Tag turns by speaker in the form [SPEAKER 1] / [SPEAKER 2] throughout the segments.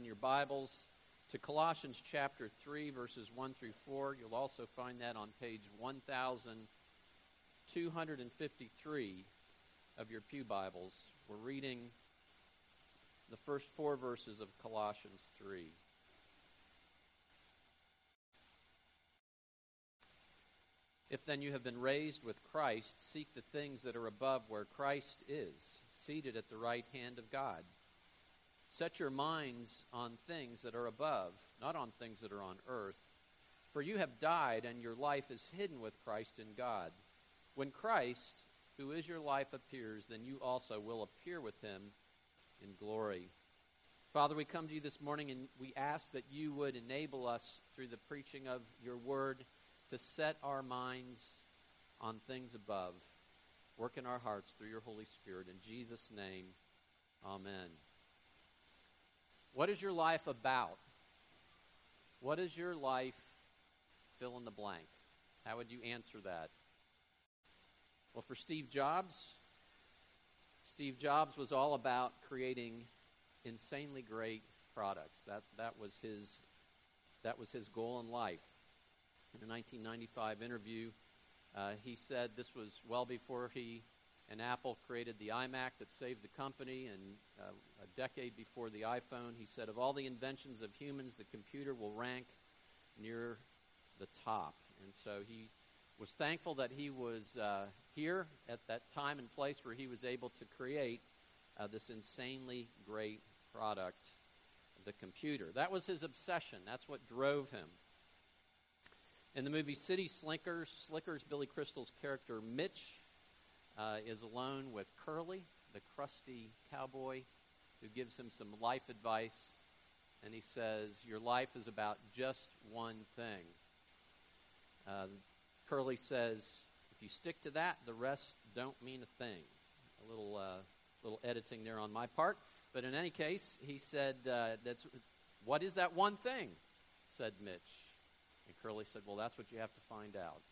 [SPEAKER 1] in your Bibles to Colossians chapter 3, verses 1 through 4. You'll also find that on page 1253 of your Pew Bibles. We're reading the first four verses of Colossians 3. If then you have been raised with Christ, seek the things that are above where Christ is, seated at the right hand of God. Set your minds on things that are above, not on things that are on earth. For you have died, and your life is hidden with Christ in God. When Christ, who is your life, appears, then you also will appear with him in glory. Father, we come to you this morning and we ask that you would enable us through the preaching of your word to set our minds on things above. Work in our hearts through your Holy Spirit. In Jesus' name, amen. What is your life about? What is your life fill in the blank? How would you answer that? Well, for Steve Jobs, Steve Jobs was all about creating insanely great products. That, that, was his, that was his goal in life. In a 1995 interview, uh, he said this was well before he and Apple created the iMac that saved the company, and uh, a decade before the iPhone, he said, Of all the inventions of humans, the computer will rank near the top. And so he was thankful that he was uh, here at that time and place where he was able to create uh, this insanely great product, the computer. That was his obsession, that's what drove him. In the movie City Slickers, Slickers, Billy Crystal's character Mitch uh, is alone with Curly, the crusty cowboy, who gives him some life advice. And he says, Your life is about just one thing. Uh, Curly says, If you stick to that, the rest don't mean a thing. A little, uh, little editing there on my part. But in any case, he said, uh, that's, What is that one thing? said Mitch. And Curly said, Well, that's what you have to find out.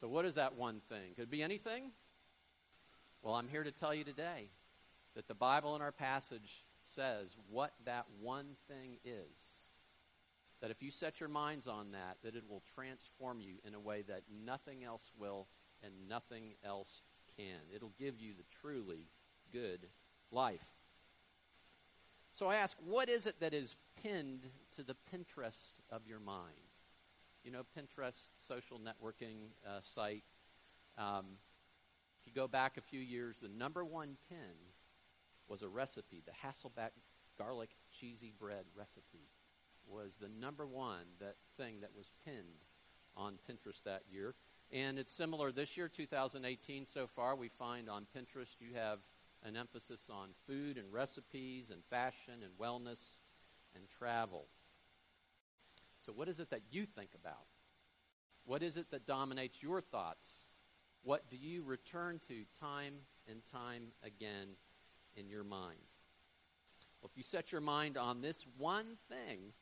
[SPEAKER 1] So, what is that one thing? Could it be anything? Well, I'm here to tell you today that the Bible in our passage says what that one thing is. That if you set your minds on that, that it will transform you in a way that nothing else will and nothing else can. It'll give you the truly good life. So I ask, what is it that is pinned to the Pinterest of your mind? You know, Pinterest social networking uh, site. Um, if you go back a few years, the number one pin was a recipe. The Hasselback garlic cheesy bread recipe was the number one that thing that was pinned on Pinterest that year. And it's similar this year, 2018 so far. We find on Pinterest you have an emphasis on food and recipes and fashion and wellness and travel. So, what is it that you think about? What is it that dominates your thoughts? What do you return to time and time again in your mind? Well, if you set your mind on this one thing,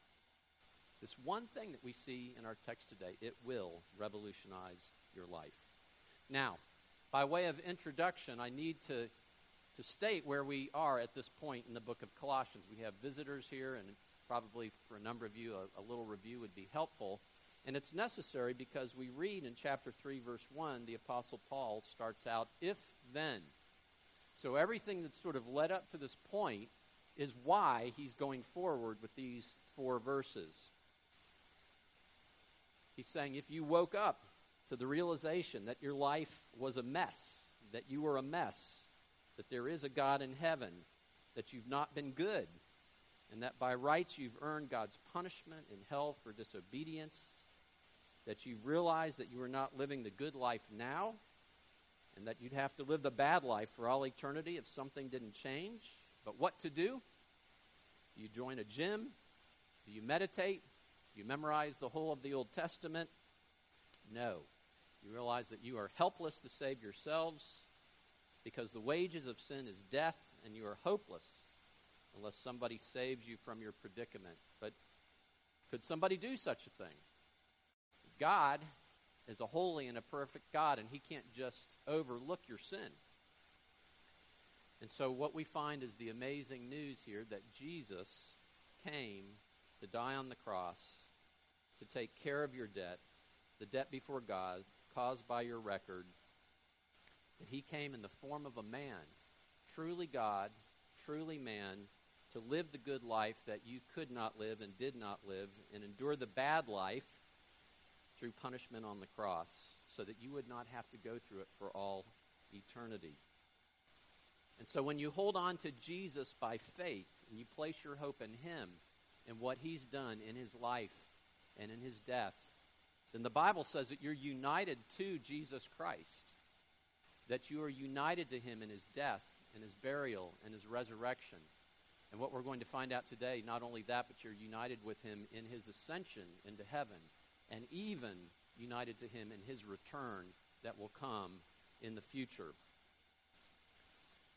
[SPEAKER 1] this one thing that we see in our text today, it will revolutionize your life. Now, by way of introduction, I need to, to state where we are at this point in the book of Colossians. We have visitors here, and probably for a number of you, a, a little review would be helpful. And it's necessary because we read in chapter 3, verse 1, the Apostle Paul starts out, if then. So everything that's sort of led up to this point is why he's going forward with these four verses. He's saying, if you woke up to the realization that your life was a mess, that you were a mess, that there is a God in heaven, that you've not been good, and that by rights you've earned God's punishment in hell for disobedience, that you realize that you are not living the good life now, and that you'd have to live the bad life for all eternity if something didn't change. But what to do? Do you join a gym? Do you meditate? Do you memorize the whole of the Old Testament? No. You realize that you are helpless to save yourselves because the wages of sin is death, and you are hopeless unless somebody saves you from your predicament. But could somebody do such a thing? God is a holy and a perfect God, and He can't just overlook your sin. And so, what we find is the amazing news here that Jesus came to die on the cross to take care of your debt, the debt before God caused by your record, that he came in the form of a man, truly God, truly man, to live the good life that you could not live and did not live, and endure the bad life through punishment on the cross, so that you would not have to go through it for all eternity. And so when you hold on to Jesus by faith and you place your hope in him and what he's done in his life and in his death, then the Bible says that you're united to Jesus Christ, that you are united to him in his death and his burial and his resurrection. And what we're going to find out today, not only that, but you're united with him in his ascension into heaven and even united to him in his return that will come in the future.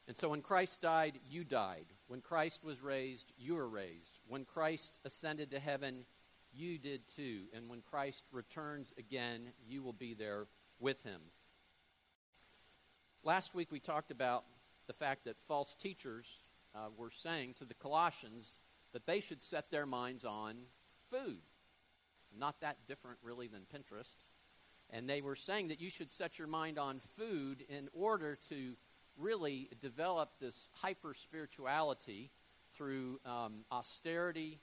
[SPEAKER 1] And so when Christ died, you died. When Christ was raised, you were raised. When Christ ascended to heaven, you did too. And when Christ returns again, you will be there with him. Last week we talked about the fact that false teachers uh, were saying to the Colossians that they should set their minds on food. Not that different, really, than Pinterest. And they were saying that you should set your mind on food in order to really develop this hyper spirituality through um, austerity,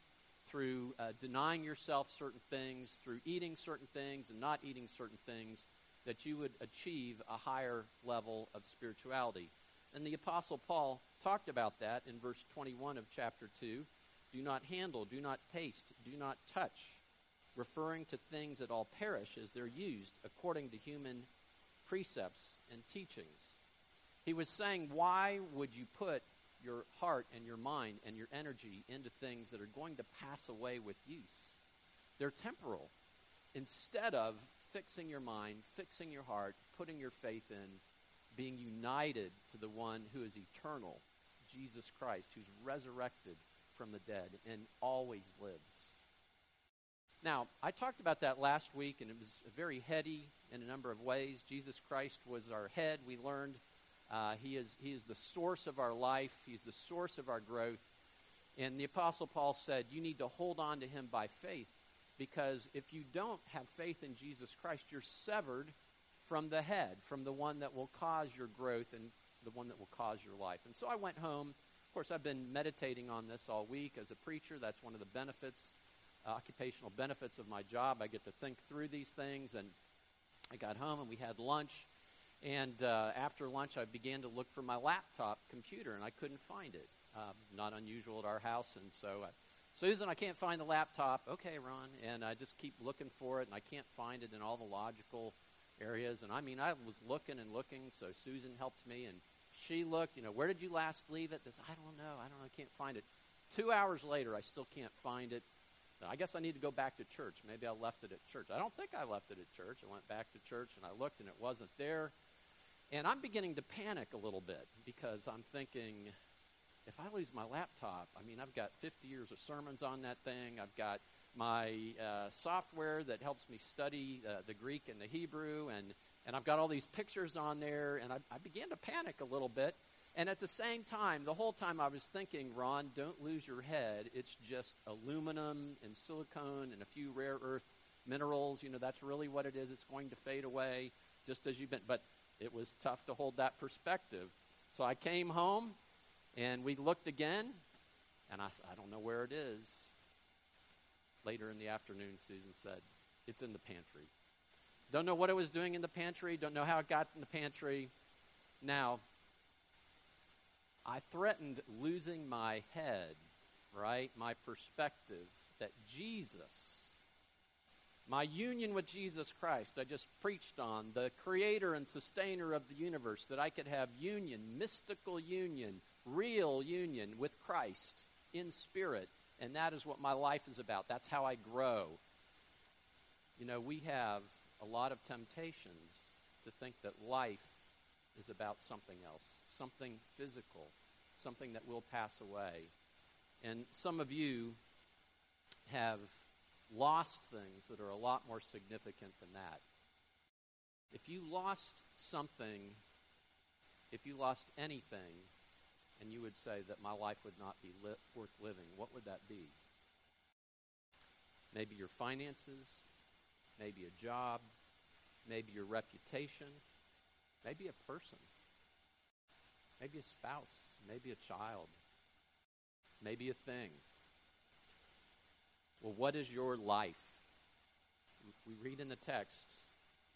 [SPEAKER 1] through uh, denying yourself certain things, through eating certain things and not eating certain things, that you would achieve a higher level of spirituality. And the Apostle Paul talked about that in verse 21 of chapter 2. Do not handle, do not taste, do not touch, referring to things that all perish as they're used according to human precepts and teachings. He was saying, why would you put your heart and your mind and your energy into things that are going to pass away with use? They're temporal. Instead of fixing your mind, fixing your heart, putting your faith in, being united to the one who is eternal, Jesus Christ, who's resurrected from the dead and always lives. Now, I talked about that last week, and it was very heady in a number of ways. Jesus Christ was our head. We learned uh, he, is, he is the source of our life, He's the source of our growth. And the Apostle Paul said, You need to hold on to Him by faith, because if you don't have faith in Jesus Christ, you're severed from the head, from the one that will cause your growth and the one that will cause your life. And so I went home. Of course, I've been meditating on this all week as a preacher. That's one of the benefits, uh, occupational benefits of my job. I get to think through these things. And I got home and we had lunch. And uh, after lunch, I began to look for my laptop computer, and I couldn't find it. Uh, not unusual at our house, and so uh, Susan, I can't find the laptop. Okay, Ron, and I just keep looking for it, and I can't find it in all the logical areas. And I mean, I was looking and looking, so Susan helped me, and she looked. You know, where did you last leave it? This, I don't know. I don't know. I can't find it. Two hours later, I still can't find it. I guess I need to go back to church. Maybe I left it at church. I don't think I left it at church. I went back to church and I looked and it wasn't there. And I'm beginning to panic a little bit because I'm thinking, if I lose my laptop, I mean, I've got 50 years of sermons on that thing. I've got my uh, software that helps me study uh, the Greek and the Hebrew, and, and I've got all these pictures on there, and I, I began to panic a little bit. And at the same time, the whole time I was thinking, Ron, don't lose your head. It's just aluminum and silicone and a few rare earth minerals. You know, that's really what it is. It's going to fade away just as you've been. But it was tough to hold that perspective. So I came home and we looked again, and I said, I don't know where it is. Later in the afternoon, Susan said, It's in the pantry. Don't know what it was doing in the pantry, don't know how it got in the pantry. Now, I threatened losing my head, right? My perspective that Jesus my union with Jesus Christ, I just preached on, the creator and sustainer of the universe, that I could have union, mystical union, real union with Christ in spirit. And that is what my life is about. That's how I grow. You know, we have a lot of temptations to think that life is about something else, something physical, something that will pass away. And some of you have lost things that are a lot more significant than that. If you lost something, if you lost anything, and you would say that my life would not be li- worth living, what would that be? Maybe your finances, maybe a job, maybe your reputation, maybe a person, maybe a spouse, maybe a child, maybe a thing. Well, what is your life? We read in the text,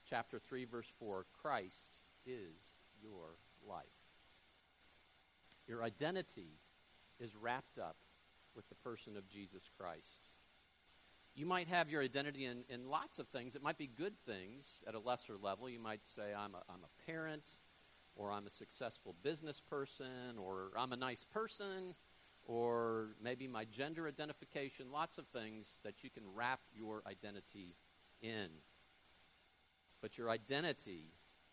[SPEAKER 1] chapter 3, verse 4 Christ is your life. Your identity is wrapped up with the person of Jesus Christ. You might have your identity in, in lots of things. It might be good things at a lesser level. You might say, I'm a, I'm a parent, or I'm a successful business person, or I'm a nice person, or maybe my gender identification, lots of things that you can wrap your identity in. But your identity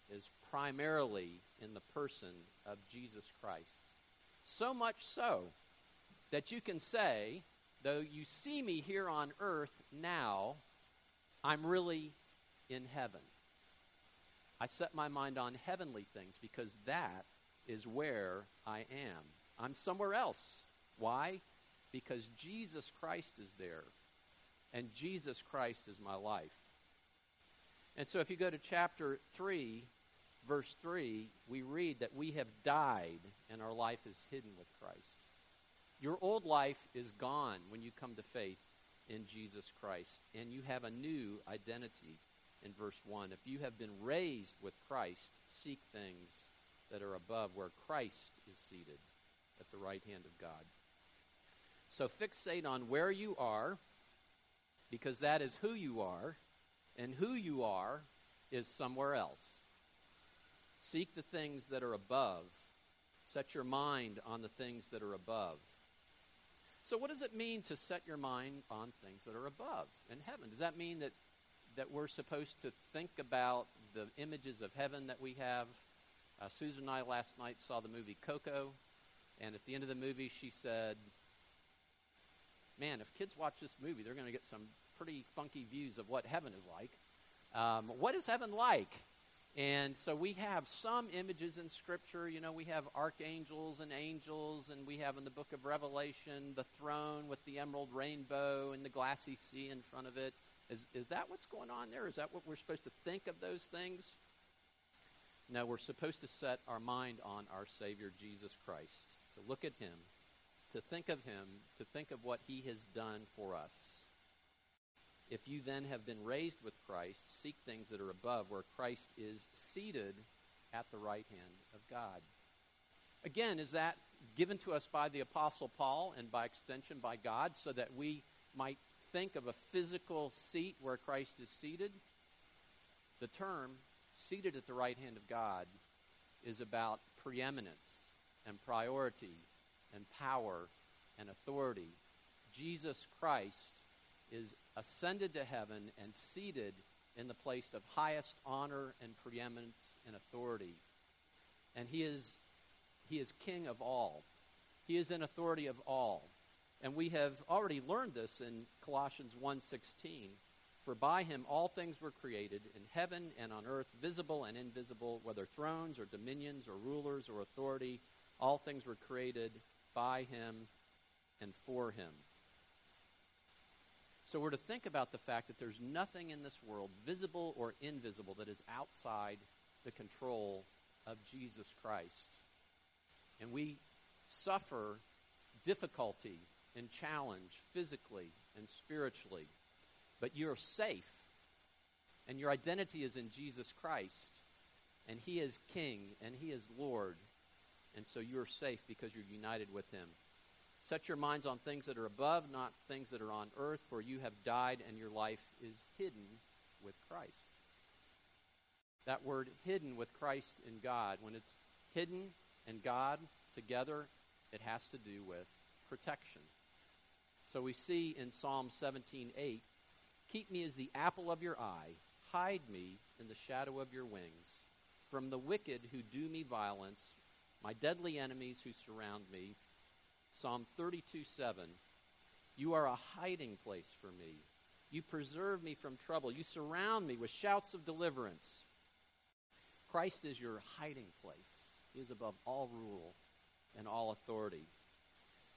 [SPEAKER 1] is primarily in the person of Jesus Christ. So much so that you can say, though you see me here on earth now, I'm really in heaven. I set my mind on heavenly things because that is where I am. I'm somewhere else. Why? Because Jesus Christ is there. And Jesus Christ is my life. And so if you go to chapter 3, verse 3, we read that we have died and our life is hidden with Christ. Your old life is gone when you come to faith in Jesus Christ, and you have a new identity in verse 1. If you have been raised with Christ, seek things that are above where Christ is seated at the right hand of God. So fixate on where you are, because that is who you are, and who you are is somewhere else. Seek the things that are above. Set your mind on the things that are above. So, what does it mean to set your mind on things that are above in heaven? Does that mean that, that we're supposed to think about the images of heaven that we have? Uh, Susan and I last night saw the movie Coco, and at the end of the movie, she said, Man, if kids watch this movie, they're going to get some pretty funky views of what heaven is like. Um, what is heaven like? And so we have some images in Scripture. You know, we have archangels and angels, and we have in the book of Revelation the throne with the emerald rainbow and the glassy sea in front of it. Is, is that what's going on there? Is that what we're supposed to think of those things? No, we're supposed to set our mind on our Savior Jesus Christ, to look at Him, to think of Him, to think of what He has done for us. If you then have been raised with Christ, seek things that are above, where Christ is seated at the right hand of God. Again, is that given to us by the Apostle Paul and by extension by God so that we might think of a physical seat where Christ is seated? The term seated at the right hand of God is about preeminence and priority and power and authority. Jesus Christ is ascended to heaven and seated in the place of highest honor and preeminence and authority. And he is, he is king of all. He is in authority of all. And we have already learned this in Colossians 1:16. For by him all things were created in heaven and on earth, visible and invisible, whether thrones or dominions or rulers or authority, all things were created by him and for him. So we're to think about the fact that there's nothing in this world, visible or invisible, that is outside the control of Jesus Christ. And we suffer difficulty and challenge physically and spiritually, but you're safe. And your identity is in Jesus Christ. And He is King and He is Lord. And so you're safe because you're united with Him. Set your minds on things that are above, not things that are on earth, for you have died and your life is hidden with Christ. That word hidden with Christ in God, when it's hidden and God together, it has to do with protection. So we see in Psalm 17:8, "Keep me as the apple of your eye, hide me in the shadow of your wings, from the wicked who do me violence, my deadly enemies who surround me." Psalm 32 7. You are a hiding place for me. You preserve me from trouble. You surround me with shouts of deliverance. Christ is your hiding place. He is above all rule and all authority.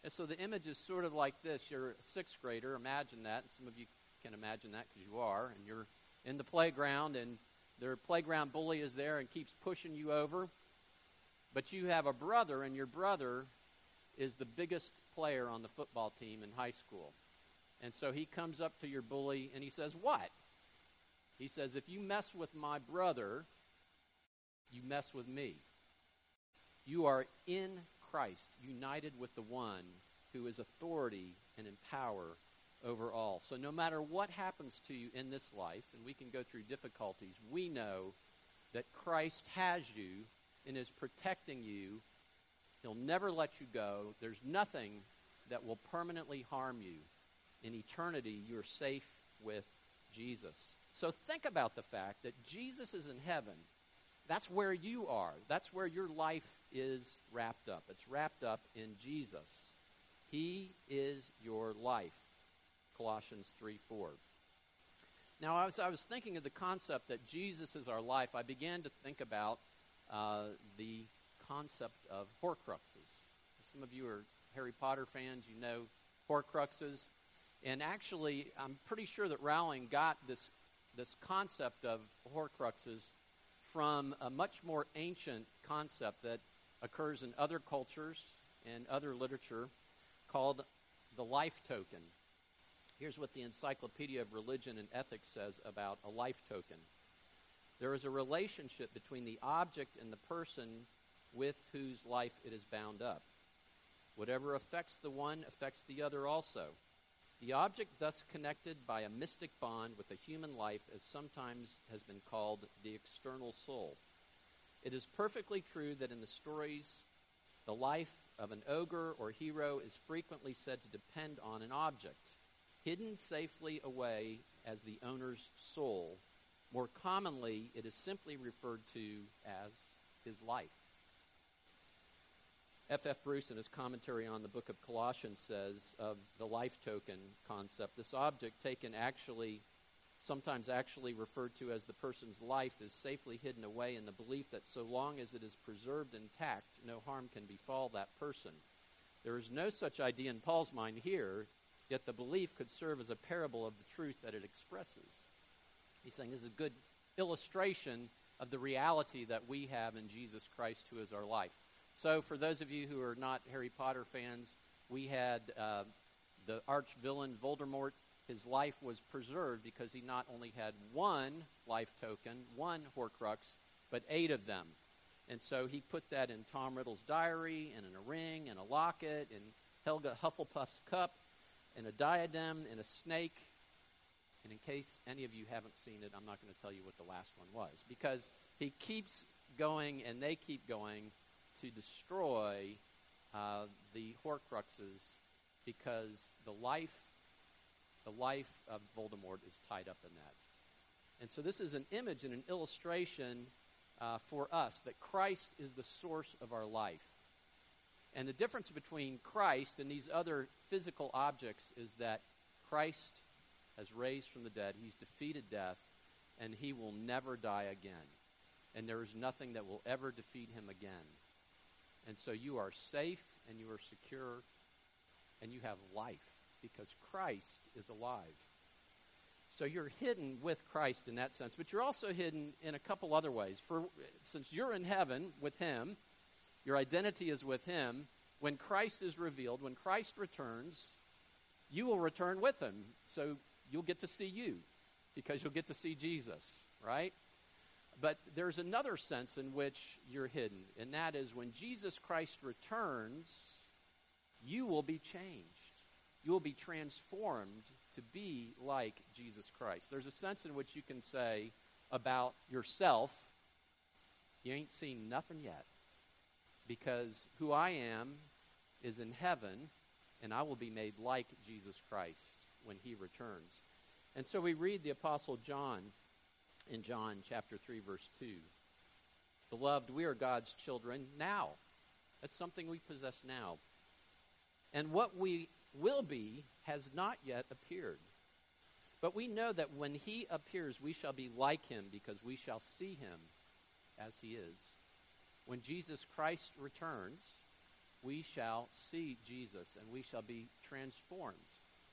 [SPEAKER 1] And so the image is sort of like this. You're a sixth grader. Imagine that. And some of you Can imagine that because you are, and you're in the playground, and their playground bully is there and keeps pushing you over. But you have a brother, and your brother is the biggest player on the football team in high school. And so he comes up to your bully and he says, What? He says, If you mess with my brother, you mess with me. You are in Christ, united with the one who is authority and in power over all. So no matter what happens to you in this life, and we can go through difficulties, we know that Christ has you and is protecting you. He'll never let you go. There's nothing that will permanently harm you. In eternity, you're safe with Jesus. So think about the fact that Jesus is in heaven. That's where you are. That's where your life is wrapped up. It's wrapped up in Jesus. He is your life. Colossians 3 4. Now, as I was thinking of the concept that Jesus is our life, I began to think about uh, the concept of Horcruxes. Some of you are Harry Potter fans, you know Horcruxes. And actually, I'm pretty sure that Rowling got this, this concept of Horcruxes from a much more ancient concept that occurs in other cultures and other literature called the life token. Here's what the Encyclopedia of Religion and Ethics says about a life token there is a relationship between the object and the person with whose life it is bound up. Whatever affects the one affects the other also. The object thus connected by a mystic bond with a human life is sometimes has been called the external soul. It is perfectly true that in the stories the life of an ogre or hero is frequently said to depend on an object, hidden safely away as the owner's soul. More commonly, it is simply referred to as his life. F. F. Bruce, in his commentary on the book of Colossians, says of the life token concept this object taken actually, sometimes actually referred to as the person's life, is safely hidden away in the belief that so long as it is preserved intact, no harm can befall that person. There is no such idea in Paul's mind here, yet the belief could serve as a parable of the truth that it expresses. He's saying this is a good illustration of the reality that we have in Jesus Christ, who is our life. So, for those of you who are not Harry Potter fans, we had uh, the arch villain Voldemort. His life was preserved because he not only had one life token, one Horcrux, but eight of them. And so he put that in Tom Riddle's diary, and in a ring, and a locket, and Helga Hufflepuff's cup, and a diadem, and a snake. And in case any of you haven't seen it, I'm not going to tell you what the last one was because he keeps going and they keep going to destroy uh, the Horcruxes because the life, the life of Voldemort is tied up in that. And so this is an image and an illustration uh, for us that Christ is the source of our life. And the difference between Christ and these other physical objects is that Christ has raised from the dead, he's defeated death, and he will never die again. And there is nothing that will ever defeat him again. And so you are safe and you are secure and you have life because Christ is alive. So you're hidden with Christ in that sense, but you're also hidden in a couple other ways. For since you're in heaven with him, your identity is with him, when Christ is revealed, when Christ returns, you will return with him. So you'll get to see you because you'll get to see Jesus, right? But there's another sense in which you're hidden, and that is when Jesus Christ returns, you will be changed. You will be transformed to be like Jesus Christ. There's a sense in which you can say about yourself, you ain't seen nothing yet. Because who I am is in heaven, and I will be made like Jesus Christ when he returns. And so we read the Apostle John in John chapter 3 verse 2. Beloved, we are God's children now. That's something we possess now. And what we will be has not yet appeared. But we know that when he appears, we shall be like him because we shall see him as he is. When Jesus Christ returns, we shall see Jesus and we shall be transformed.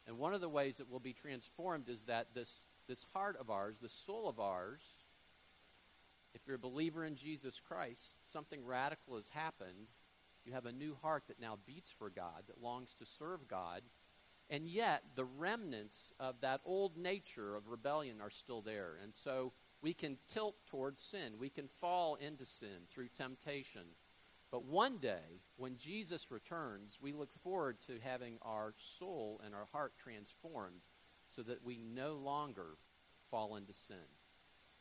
[SPEAKER 1] And one of the ways that we'll be transformed is that this, this heart of ours, the soul of ours, if you're a believer in Jesus Christ, something radical has happened. You have a new heart that now beats for God, that longs to serve God. And yet, the remnants of that old nature of rebellion are still there. And so we can tilt towards sin. We can fall into sin through temptation. But one day, when Jesus returns, we look forward to having our soul and our heart transformed so that we no longer fall into sin.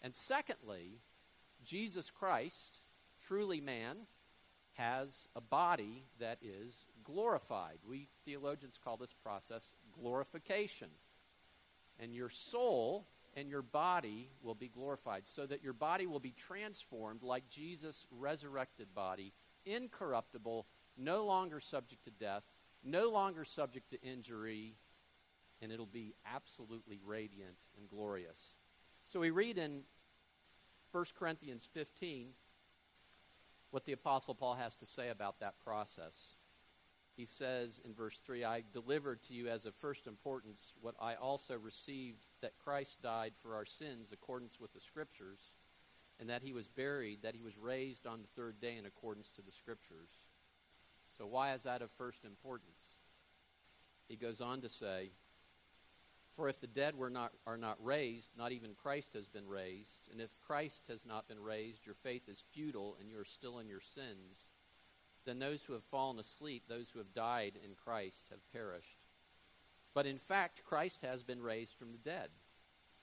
[SPEAKER 1] And secondly, Jesus Christ, truly man, has a body that is glorified. We theologians call this process glorification. And your soul and your body will be glorified, so that your body will be transformed like Jesus' resurrected body, incorruptible, no longer subject to death, no longer subject to injury, and it'll be absolutely radiant and glorious. So we read in 1 Corinthians 15 what the Apostle Paul has to say about that process. He says in verse 3 I delivered to you as of first importance what I also received that Christ died for our sins accordance with the Scriptures, and that he was buried, that he was raised on the third day in accordance to the Scriptures. So, why is that of first importance? He goes on to say, For if the dead were not, are not raised, not even Christ has been raised. And if Christ has not been raised, your faith is futile, and you are still in your sins. Then those who have fallen asleep, those who have died in Christ, have perished. But in fact, Christ has been raised from the dead,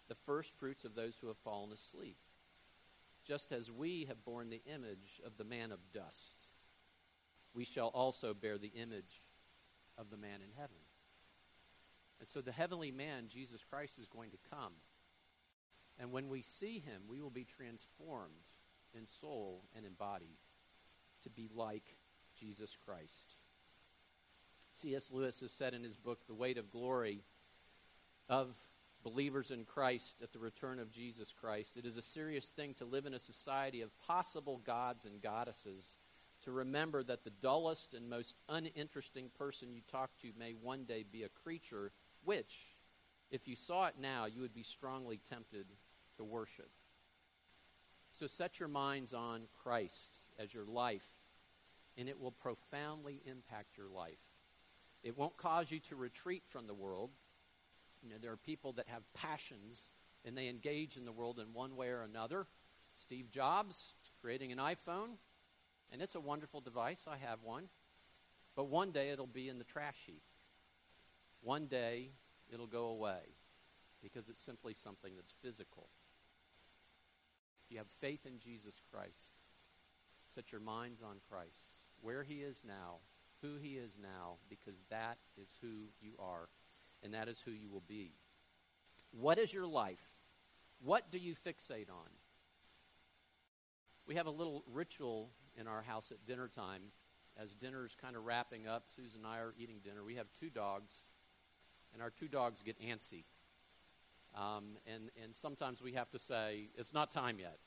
[SPEAKER 1] the first fruits of those who have fallen asleep. Just as we have borne the image of the man of dust, we shall also bear the image of the man in heaven. And so the heavenly man, Jesus Christ, is going to come. And when we see him, we will be transformed in soul and in body to be like Jesus Christ. C.S. Lewis has said in his book, The Weight of Glory, of believers in Christ at the return of Jesus Christ. It is a serious thing to live in a society of possible gods and goddesses, to remember that the dullest and most uninteresting person you talk to may one day be a creature which, if you saw it now, you would be strongly tempted to worship. So set your minds on Christ as your life, and it will profoundly impact your life. It won't cause you to retreat from the world. You know, there are people that have passions and they engage in the world in one way or another. Steve Jobs creating an iPhone, and it's a wonderful device. I have one. But one day it'll be in the trash heap. One day it'll go away because it's simply something that's physical. If you have faith in Jesus Christ, set your minds on Christ, where he is now, who he is now, because that is who you are, and that is who you will be. What is your life? What do you fixate on? We have a little ritual in our house at dinner time. As dinner's kind of wrapping up, Susan and I are eating dinner. We have two dogs, and our two dogs get antsy. Um, and, and sometimes we have to say, it's not time yet.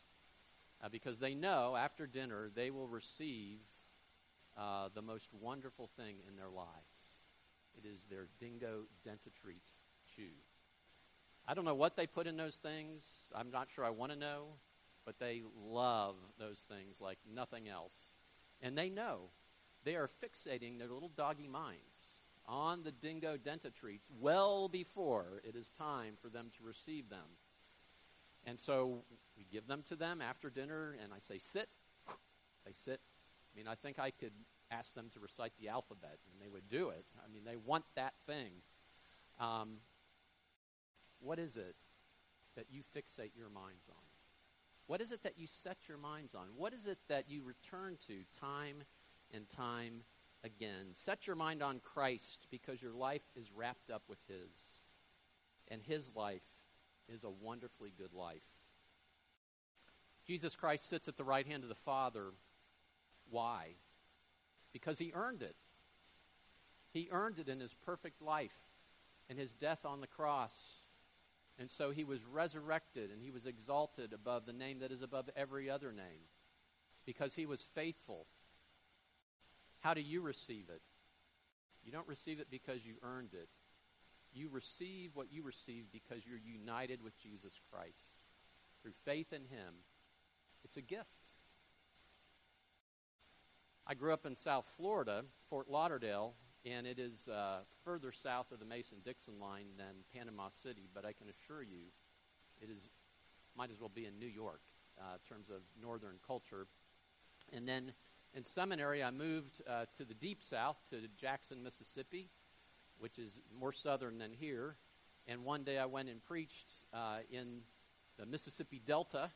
[SPEAKER 1] Uh, because they know after dinner they will receive uh, the most wonderful thing in their lives. It is their dingo dentatreat chew. I don't know what they put in those things. I'm not sure I want to know, but they love those things like nothing else. And they know they are fixating their little doggy minds on the dingo dentatreats well before it is time for them to receive them. And so we give them to them after dinner, and I say, sit. They sit. I mean, I think I could ask them to recite the alphabet, and they would do it. I mean, they want that thing. Um, what is it that you fixate your minds on? What is it that you set your minds on? What is it that you return to time and time again? Set your mind on Christ because your life is wrapped up with His. And His life is a wonderfully good life. Jesus Christ sits at the right hand of the Father. Why? Because he earned it. He earned it in his perfect life and his death on the cross. And so he was resurrected and he was exalted above the name that is above every other name because he was faithful. How do you receive it? You don't receive it because you earned it. You receive what you receive because you're united with Jesus Christ. Through faith in Him, it's a gift. I grew up in South Florida, Fort Lauderdale, and it is uh, further south of the Mason-Dixon line than Panama City. But I can assure you, it is might as well be in New York uh, in terms of northern culture. And then in seminary, I moved uh, to the deep south to Jackson, Mississippi, which is more southern than here. And one day I went and preached uh, in the Mississippi Delta.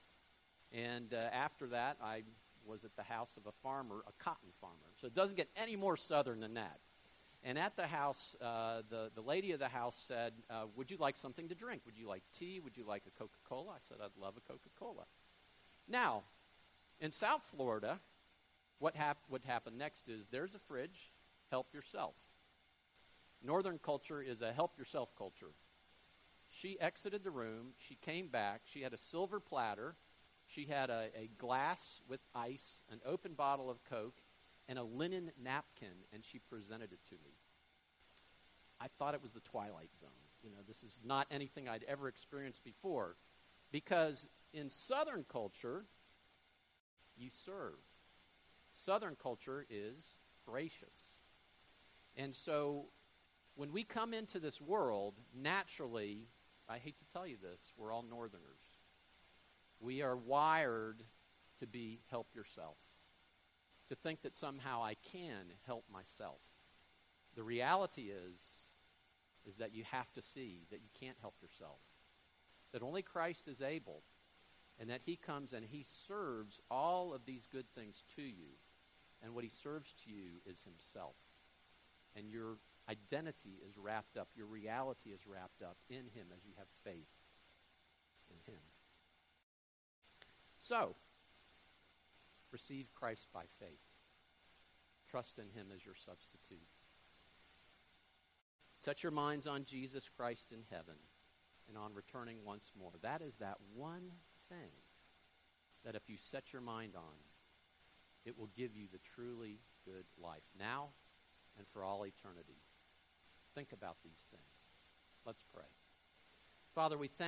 [SPEAKER 1] And uh, after that, I was at the house of a farmer, a cotton farmer. So it doesn't get any more southern than that. And at the house, uh, the, the lady of the house said, uh, Would you like something to drink? Would you like tea? Would you like a Coca Cola? I said, I'd love a Coca Cola. Now, in South Florida, what hap- would happen next is there's a fridge, help yourself. Northern culture is a help yourself culture. She exited the room. She came back. She had a silver platter. She had a, a glass with ice, an open bottle of Coke, and a linen napkin, and she presented it to me. I thought it was the Twilight Zone. You know, this is not anything I'd ever experienced before. Because in Southern culture, you serve. Southern culture is gracious. And so when we come into this world, naturally, I hate to tell you this, we're all Northerners. We are wired to be help yourself, to think that somehow I can help myself. The reality is, is that you have to see that you can't help yourself, that only Christ is able, and that he comes and he serves all of these good things to you. And what he serves to you is himself. And your identity is wrapped up, your reality is wrapped up in him as you have faith in him. So, receive Christ by faith. Trust in him as your substitute. Set your minds on Jesus Christ in heaven and on returning once more. That is that one thing that if you set your mind on, it will give you the truly good life now and for all eternity. Think about these things. Let's pray. Father, we thank